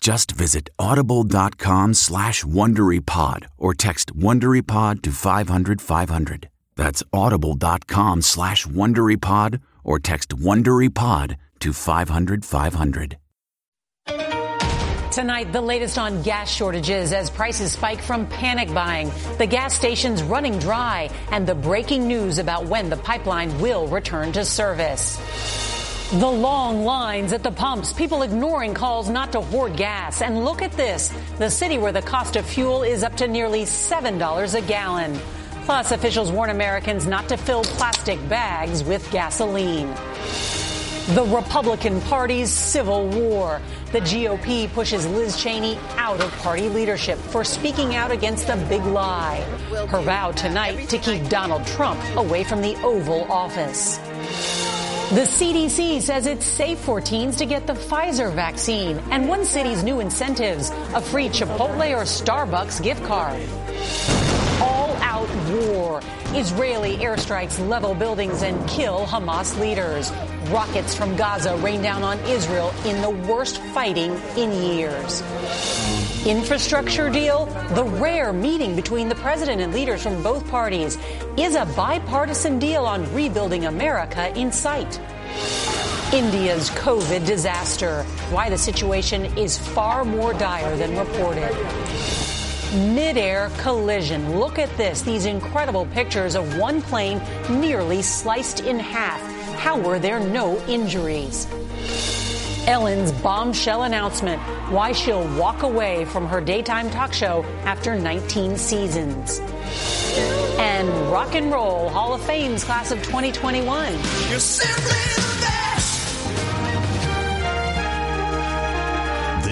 Just visit audible.com slash WonderyPod or text WonderyPod to 500, 500. That's audible.com slash WonderyPod or text WonderyPod to 500, 500. Tonight, the latest on gas shortages as prices spike from panic buying, the gas stations running dry, and the breaking news about when the pipeline will return to service. The long lines at the pumps, people ignoring calls not to hoard gas. And look at this the city where the cost of fuel is up to nearly $7 a gallon. Plus, officials warn Americans not to fill plastic bags with gasoline. The Republican Party's civil war. The GOP pushes Liz Cheney out of party leadership for speaking out against the big lie. Her vow tonight to keep Donald Trump away from the Oval Office. The CDC says it's safe for teens to get the Pfizer vaccine and one city's new incentives, a free Chipotle or Starbucks gift card. War. Israeli airstrikes level buildings and kill Hamas leaders. Rockets from Gaza rain down on Israel in the worst fighting in years. Infrastructure deal, the rare meeting between the president and leaders from both parties, is a bipartisan deal on rebuilding America in sight. India's COVID disaster, why the situation is far more dire than reported. Mid-air collision. Look at this. These incredible pictures of one plane nearly sliced in half. How were there no injuries? Ellen's bombshell announcement why she'll walk away from her daytime talk show after 19 seasons. And Rock and Roll Hall of Fame's class of 2021.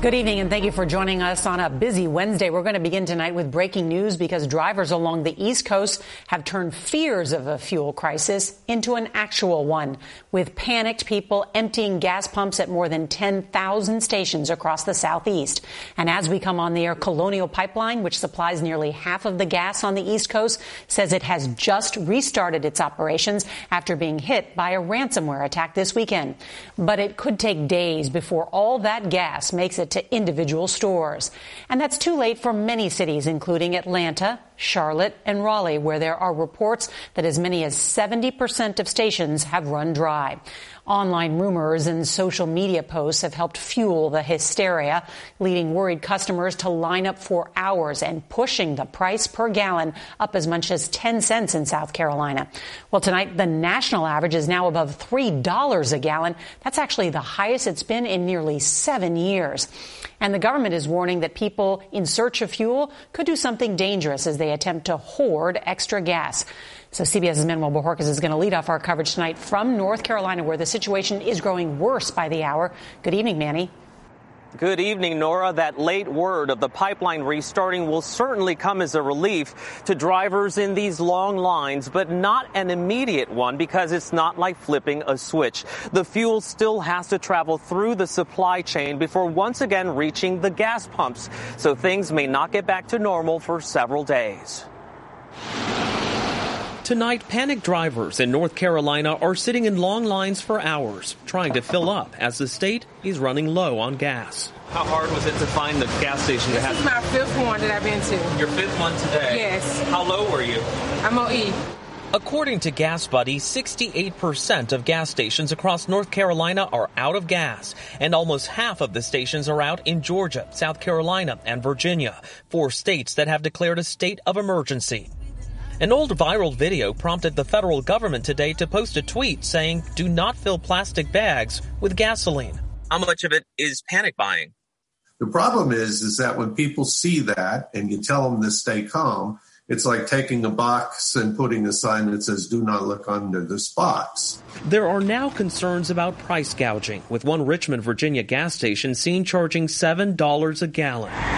Good evening and thank you for joining us on a busy Wednesday. We're going to begin tonight with breaking news because drivers along the East Coast have turned fears of a fuel crisis into an actual one, with panicked people emptying gas pumps at more than 10,000 stations across the Southeast. And as we come on the air, Colonial Pipeline, which supplies nearly half of the gas on the East Coast, says it has just restarted its operations after being hit by a ransomware attack this weekend. But it could take days before all that gas makes it to individual stores. And that's too late for many cities, including Atlanta, Charlotte, and Raleigh, where there are reports that as many as 70% of stations have run dry. Online rumors and social media posts have helped fuel the hysteria, leading worried customers to line up for hours and pushing the price per gallon up as much as 10 cents in South Carolina. Well, tonight, the national average is now above $3 a gallon. That's actually the highest it's been in nearly seven years. And the government is warning that people in search of fuel could do something dangerous as they attempt to hoard extra gas. So CBS's Manuel Bojorquez is going to lead off our coverage tonight from North Carolina, where the situation is growing worse by the hour. Good evening, Manny. Good evening, Norah. That late word of the pipeline restarting will certainly come as a relief to drivers in these long lines, but not an immediate one because it's not like flipping a switch. The fuel still has to travel through the supply chain before once again reaching the gas pumps. So things may not get back to normal for several days. Tonight, panicked drivers in North Carolina are sitting in long lines for hours, trying to fill up as the state is running low on gas. How hard was it to find the gas station that This is my fifth one that I've been to. Your fifth one today? Yes. How low were you? I'm on E. According to Gas Buddy, 68% of gas stations across North Carolina are out of gas, and almost half of the stations are out in Georgia, South Carolina, and Virginia, four states that have declared a state of emergency. An old viral video prompted the federal government today to post a tweet saying, do not fill plastic bags with gasoline. How much of it is panic buying? The problem is, is that when people see that and you tell them to stay calm, it's like taking a box and putting a sign that says, do not look under this box. There are now concerns about price gouging, with one Richmond, Virginia gas station seen charging $7 a gallon.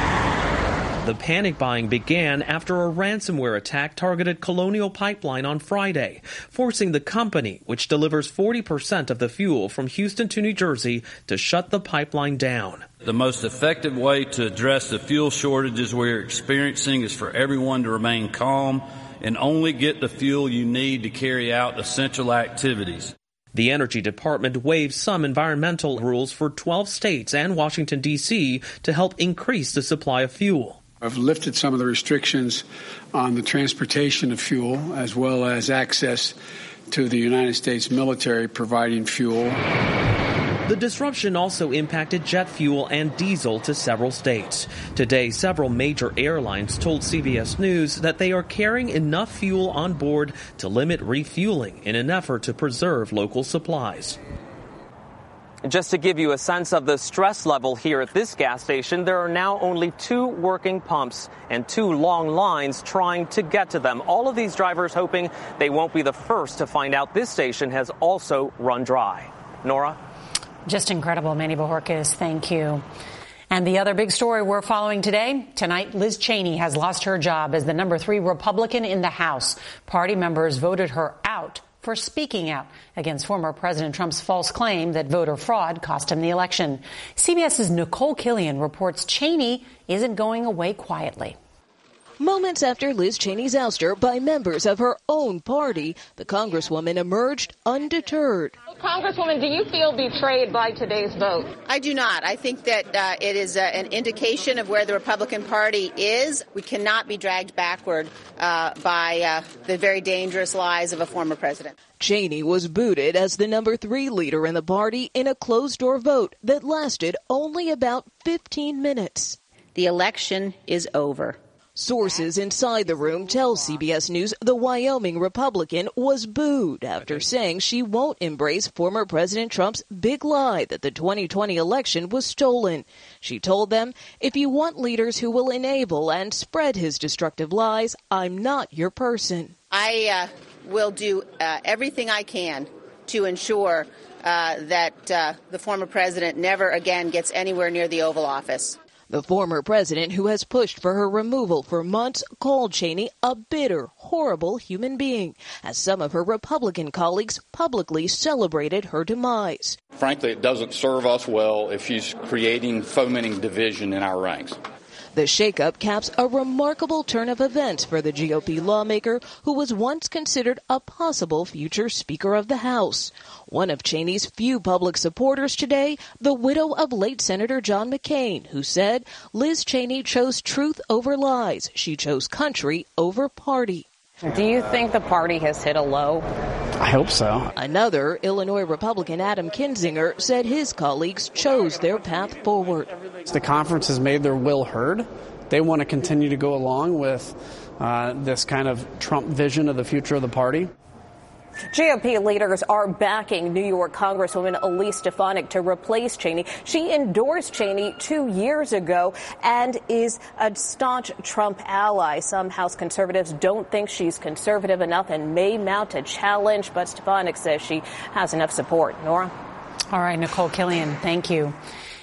The panic buying began after a ransomware attack targeted Colonial Pipeline on Friday, forcing the company, which delivers 40% of the fuel from Houston to New Jersey, to shut the pipeline down. The most effective way to address the fuel shortages we're experiencing is for everyone to remain calm and only get the fuel you need to carry out essential activities. The Energy Department waived some environmental rules for 12 states and Washington, D.C. to help increase the supply of fuel. I've lifted some of the restrictions on the transportation of fuel as well as access to the United States military providing fuel. The disruption also impacted jet fuel and diesel to several states. Today, several major airlines told CBS News that they are carrying enough fuel on board to limit refueling in an effort to preserve local supplies. Just to give you a sense of the stress level here at this gas station, there are now only two working pumps and two long lines trying to get to them. All of these drivers hoping they won't be the first to find out this station has also run dry. Norah? Just incredible, Manny Bojorquez. Thank you. And the other big story we're following today tonight, Liz Cheney has lost her job as the number three Republican in the House. Party members voted her out for speaking out against former President Trump's false claim that voter fraud cost him the election. CBS's Nicole Killion reports Cheney isn't going away quietly. Moments after Liz Cheney's ouster by members of her own party, the Congresswoman emerged undeterred. Congresswoman, do you feel betrayed by today's vote? I do not. I think that uh, it is uh, an indication of where the Republican Party is. We cannot be dragged backward uh, by uh, the very dangerous lies of a former president. Cheney was booted as the number three leader in the party in a closed door vote that lasted only about 15 minutes. The election is over. Sources inside the room tell CBS News the Wyoming Republican was booed after saying she won't embrace former President Trump's big lie that the 2020 election was stolen. She told them, if you want leaders who will enable and spread his destructive lies, I'm not your person. I uh, will do uh, everything I can to ensure uh, that uh, the former president never again gets anywhere near the Oval Office. The former president, who has pushed for her removal for months, called Cheney a bitter, horrible human being, as some of her Republican colleagues publicly celebrated her demise. Frankly, it doesn't serve us well if she's creating, fomenting division in our ranks. The shakeup caps a remarkable turn of events for the GOP lawmaker who was once considered a possible future Speaker of the House. One of Cheney's few public supporters today, the widow of late Senator John McCain, who said Liz Cheney chose truth over lies. She chose country over party. Do you think the party has hit a low? I hope so. Another Illinois Republican, Adam Kinzinger, said his colleagues chose their path forward. The conference has made their will heard. They want to continue to go along with uh, this kind of Trump vision of the future of the party. GOP leaders are backing New York Congresswoman Elise Stefanik to replace Cheney. She endorsed Cheney two years ago and is a staunch Trump ally. Some House conservatives don't think she's conservative enough and may mount a challenge, but Stefanik says she has enough support. Norah? All right, Nicole Killion, thank you.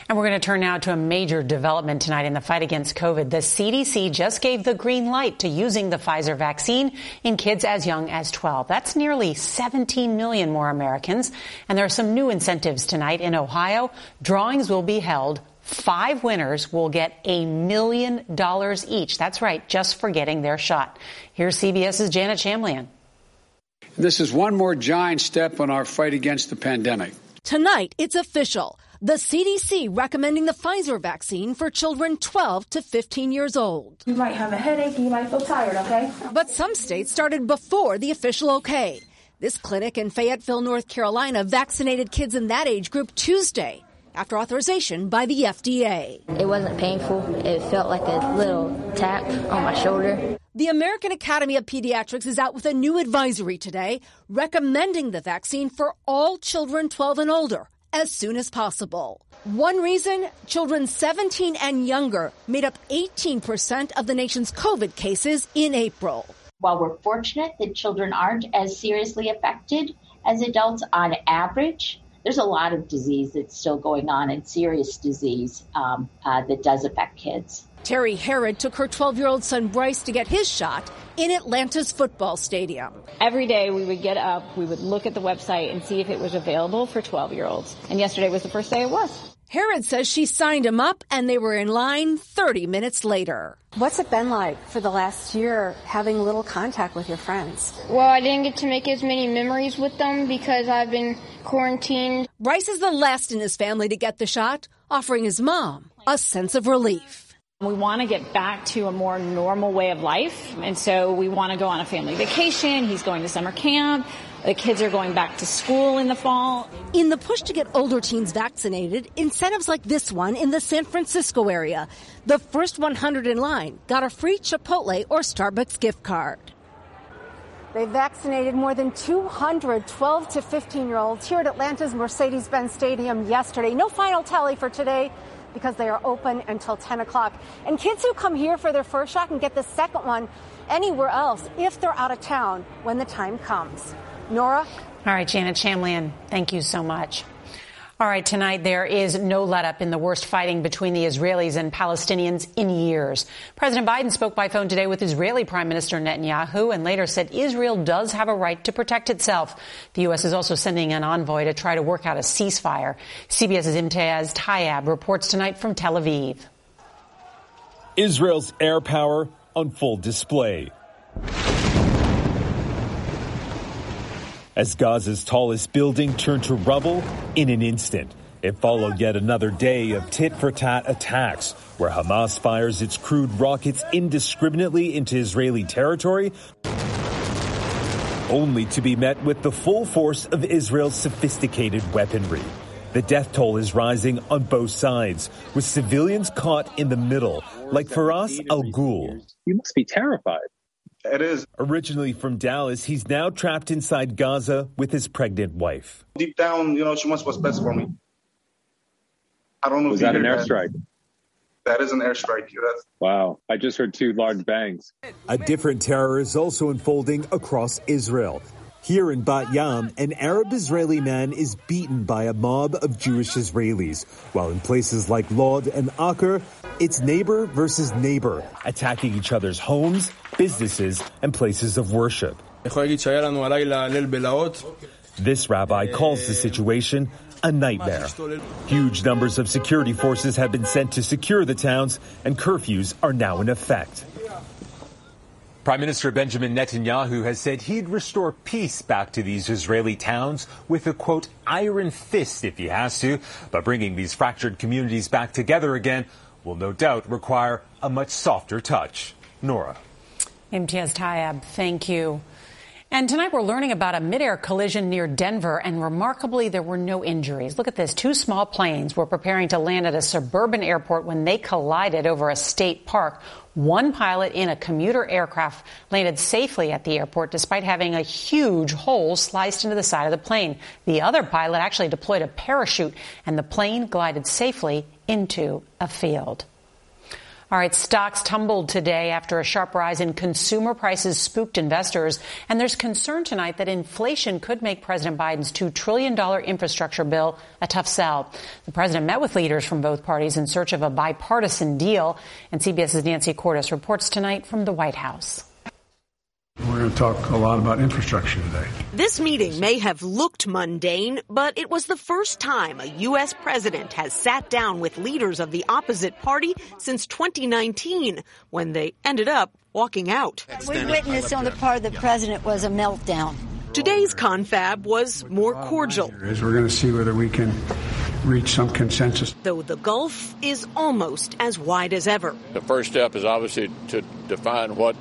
And we're going to turn now to a major development tonight in the fight against COVID. The CDC just gave the green light to using the Pfizer vaccine in kids as young as 12. That's nearly 17 million more Americans. And there are some new incentives tonight in Ohio. Drawings will be held. Five winners will get a million dollars each. That's right, just for getting their shot. Here's CBS's Janet Shamlian. This is one more giant step in our fight against the pandemic. Tonight, it's official. The CDC recommending the Pfizer vaccine for children 12 to 15 years old. You might have a headache, you might feel tired, okay? But some states started before the official okay. This clinic in Fayetteville, North Carolina vaccinated kids in that age group Tuesday after authorization by the FDA. It wasn't painful. It felt like a little tap on my shoulder. The American Academy of Pediatrics is out with a new advisory today recommending the vaccine for all children 12 and older as soon as possible. One reason children 17 and younger made up 18% of the nation's COVID cases in April. While we're fortunate that children aren't as seriously affected as adults on average, there's a lot of disease that's still going on and serious disease um, uh, that does affect kids. Terry Herod took her 12 year old son Bryce to get his shot in Atlanta's football stadium. Every day we would get up, we would look at the website and see if it was available for 12 year olds. And yesterday was the first day it was. Herod says she signed him up and they were in line 30 minutes later. What's it been like for the last year having little contact with your friends? Well, I didn't get to make as many memories with them because I've been quarantined. Bryce is the last in his family to get the shot, offering his mom a sense of relief. We want to get back to a more normal way of life. And so we want to go on a family vacation. He's going to summer camp. The kids are going back to school in the fall. In the push to get older teens vaccinated, incentives like this one in the San Francisco area. The first 100 in line got a free Chipotle or Starbucks gift card. They vaccinated more than 200 12 to 15 year olds here at Atlanta's Mercedes Benz Stadium yesterday. No final tally for today because they are open until 10 o'clock. And kids who come here for their first shot can get the second one anywhere else if they're out of town when the time comes. Norah? All right, Janet Shamlian, thank you so much. All right, tonight there is no let up in the worst fighting between the Israelis and Palestinians in years. President Biden spoke by phone today with Israeli Prime Minister Netanyahu and later said Israel does have a right to protect itself. The U.S. is also sending an envoy to try to work out a ceasefire. CBS's Imtiaz Tyab reports tonight from Tel Aviv. Israel's air power on full display. As Gaza's tallest building turned to rubble in an instant. It followed yet another day of tit for tat attacks where Hamas fires its crude rockets indiscriminately into Israeli territory, only to be met with the full force of Israel's sophisticated weaponry. The death toll is rising on both sides, with civilians caught in the middle, like Faras Al Ghul. You must be terrified. It is. Originally from Dallas, he's now trapped inside Gaza with his pregnant wife. Deep down, you know, she wants what's best for me. I don't know. Was that an airstrike? That is an airstrike. That's- wow. I just heard two large bangs. A different terror is also unfolding across Israel. Here in Bat Yam, an Arab Israeli man is beaten by a mob of Jewish Israelis, while in places like Lod and Acre, it's neighbor versus neighbor, attacking each other's homes, businesses, and places of worship. This rabbi calls the situation a nightmare. Huge numbers of security forces have been sent to secure the towns, and curfews are now in effect. Prime Minister Benjamin Netanyahu has said he'd restore peace back to these Israeli towns with a quote, iron fist if he has to. But bringing these fractured communities back together again will no doubt require a much softer touch. Norah. Imtiaz Tyab, thank you. And tonight we're learning about a midair collision near Denver, and remarkably, there were no injuries. Look at this. Two small planes were preparing to land at a suburban airport when they collided over a state park. One pilot in a commuter aircraft landed safely at the airport despite having a huge hole sliced into the side of the plane. The other pilot actually deployed a parachute, and the plane glided safely into a field. All right, stocks tumbled today after a sharp rise in consumer prices spooked investors. And there's concern tonight that inflation could make President Biden's $2 trillion infrastructure bill a tough sell. The president met with leaders from both parties in search of a bipartisan deal. And CBS's Nancy Cordes reports tonight from the White House. We're going to talk a lot about infrastructure today. This meeting may have looked mundane, but it was the first time a U.S. president has sat down with leaders of the opposite party since 2019, when they ended up walking out. We witnessed on the part of the president was a meltdown. Today's confab was more cordial. Is we're going to see whether we can reach some consensus. Though the gulf is almost as wide as ever. The first step is obviously to define what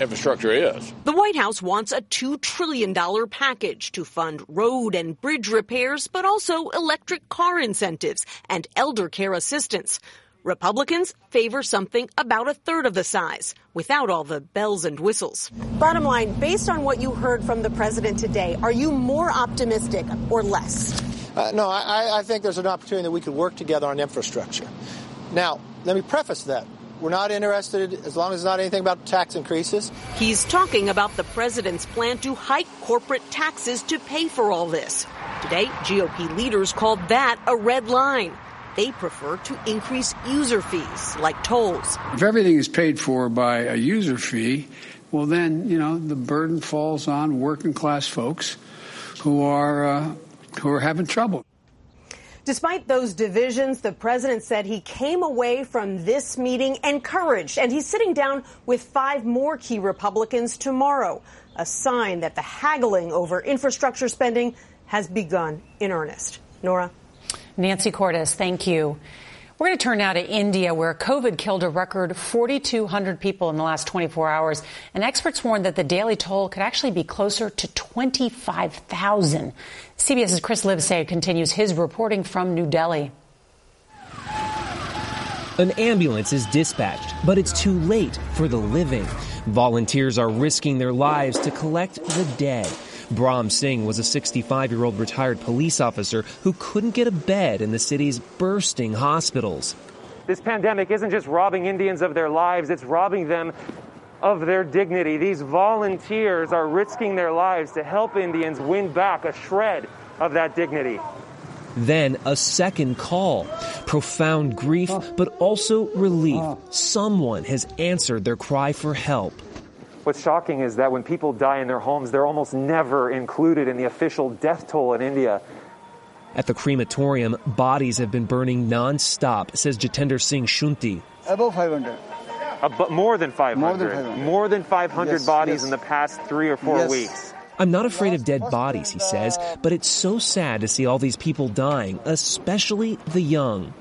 infrastructure is. The White House wants a $2 trillion package to fund road and bridge repairs, but also electric car incentives and elder care assistance. Republicans favor something about a third of the size, without all the bells and whistles. Bottom line, based on what you heard from the president today, are you more optimistic or less? Uh, no, I, I think there's an opportunity that we could work together on infrastructure. Now, let me preface that. We're not interested as long as it's not anything about tax increases. He's talking about the president's plan to hike corporate taxes to pay for all this. Today, GOP leaders called that a red line. They prefer to increase user fees like tolls. If everything is paid for by a user fee, well, then, you know, the burden falls on working class folks who are, uh, who are having trouble. Despite those divisions, the president said he came away from this meeting encouraged, and he's sitting down with five more key Republicans tomorrow, a sign that the haggling over infrastructure spending has begun in earnest. Norah? Nancy Cordes, thank you. We're going to turn now to India, where COVID killed a record 4,200 people in the last 24 hours. And experts warn that the daily toll could actually be closer to 25,000. CBS's Chris Livesay continues his reporting from New Delhi. An ambulance is dispatched, but it's too late for the living. Volunteers are risking their lives to collect the dead. Brahm Singh was a 65 year old retired police officer who couldn't get a bed in the city's bursting hospitals. This pandemic isn't just robbing Indians of their lives, it's robbing them of their dignity. These volunteers are risking their lives to help Indians win back a shred of that dignity. Then a second call. Profound grief, oh. but also relief. Oh. Someone has answered their cry for help. What's shocking is that when people die in their homes, they're almost never included in the official death toll in India. At the crematorium, bodies have been burning non-stop, says Jitender Singh Shunti. Above 500. Uh, more than 500. More than 500, more than 500 yes, bodies yes. in the past three or four yes. weeks. I'm not afraid of dead bodies, he says, but it's so sad to see all these people dying, especially the young.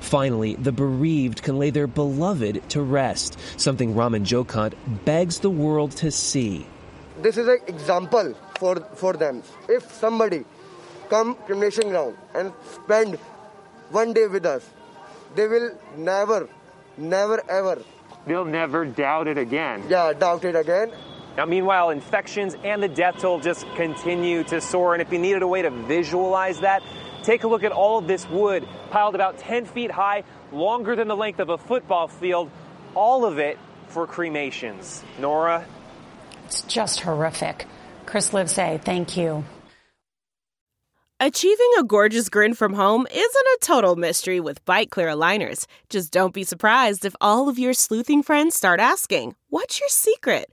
Finally, the bereaved can lay their beloved to rest, something Raman Jokant begs the world to see. This is an example for, for them. If somebody come cremation ground and spend one day with us, they will never, never ever. They'll never doubt it again. Yeah, doubt it again. Now, meanwhile, infections and the death toll just continue to soar. And if you needed a way to visualize that, take a look at all of this wood piled about 10 feet high, longer than the length of a football field, all of it for cremations. Norah? It's just horrific. Chris Livesay, thank you. Achieving a gorgeous grin from home isn't a total mystery with Byte Clear aligners. Just don't be surprised if all of your sleuthing friends start asking, What's your secret?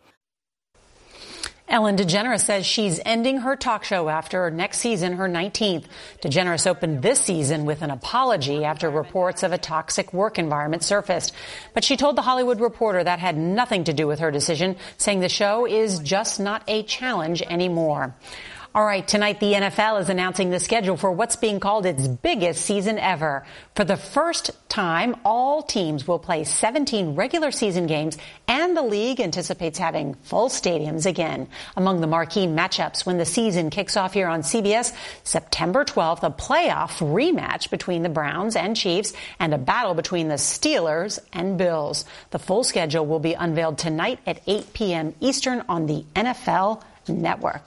Ellen DeGeneres says she's ending her talk show after next season, her 19th. DeGeneres opened this season with an apology after reports of a toxic work environment surfaced. But she told The Hollywood Reporter that had nothing to do with her decision, saying the show is just not a challenge anymore. All right, tonight the NFL is announcing the schedule for what's being called its biggest season ever. For the first time, all teams will play 17 regular season games, and the league anticipates having full stadiums again. Among the marquee matchups when the season kicks off here on CBS, September 12th, a playoff rematch between the Browns and Chiefs, and a battle between the Steelers and Bills. The full schedule will be unveiled tonight at 8 p.m. Eastern on the NFL Network.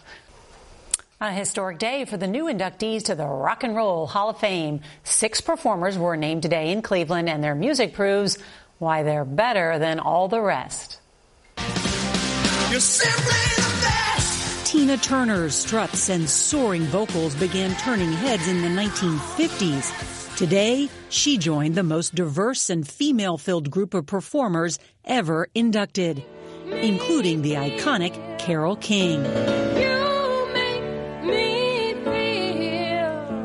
A historic day for the new inductees to the Rock and Roll Hall of Fame. Six performers were named today in Cleveland, and their music proves why they're better than all the rest. Tina Turner's struts and soaring vocals began turning heads in the 1950s. Today, she joined the most diverse and female filled group of performers ever inducted, including the iconic Carole King.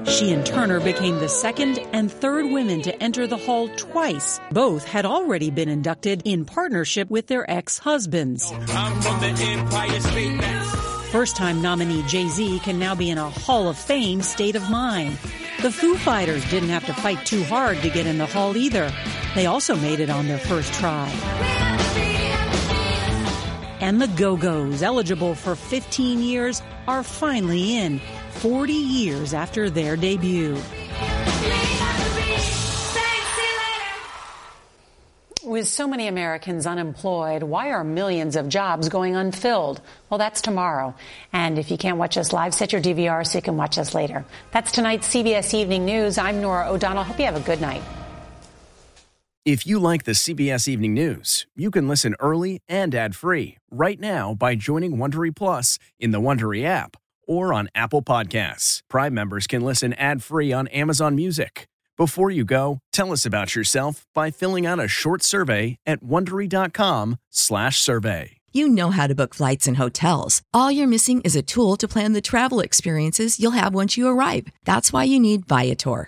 She and Turner became the second and third women to enter the hall twice. Both had already been inducted in partnership with their ex-husbands. First time nominee Jay-Z can now be in a Hall of Fame state of mind. The Foo Fighters didn't have to fight too hard to get in the hall either. They also made it on their first try. And the Go-Go's, eligible for 15 years, are finally in. 40 years after their debut. With so many Americans unemployed, why are millions of jobs going unfilled? Well, that's tomorrow. And if you can't watch us live, set your DVR so you can watch us later. That's tonight's CBS Evening News. I'm Norah O'Donnell. Hope you have a good night. If you like the CBS Evening News, you can listen early and ad-free right now by joining Wondery Plus in the Wondery app or on Apple Podcasts. Prime members can listen ad-free on Amazon Music. Before you go, tell us about yourself by filling out a short survey at wondery.com/survey. You know how to book flights and hotels. All you're missing is a tool to plan the travel experiences you'll have once you arrive. That's why you need Viator.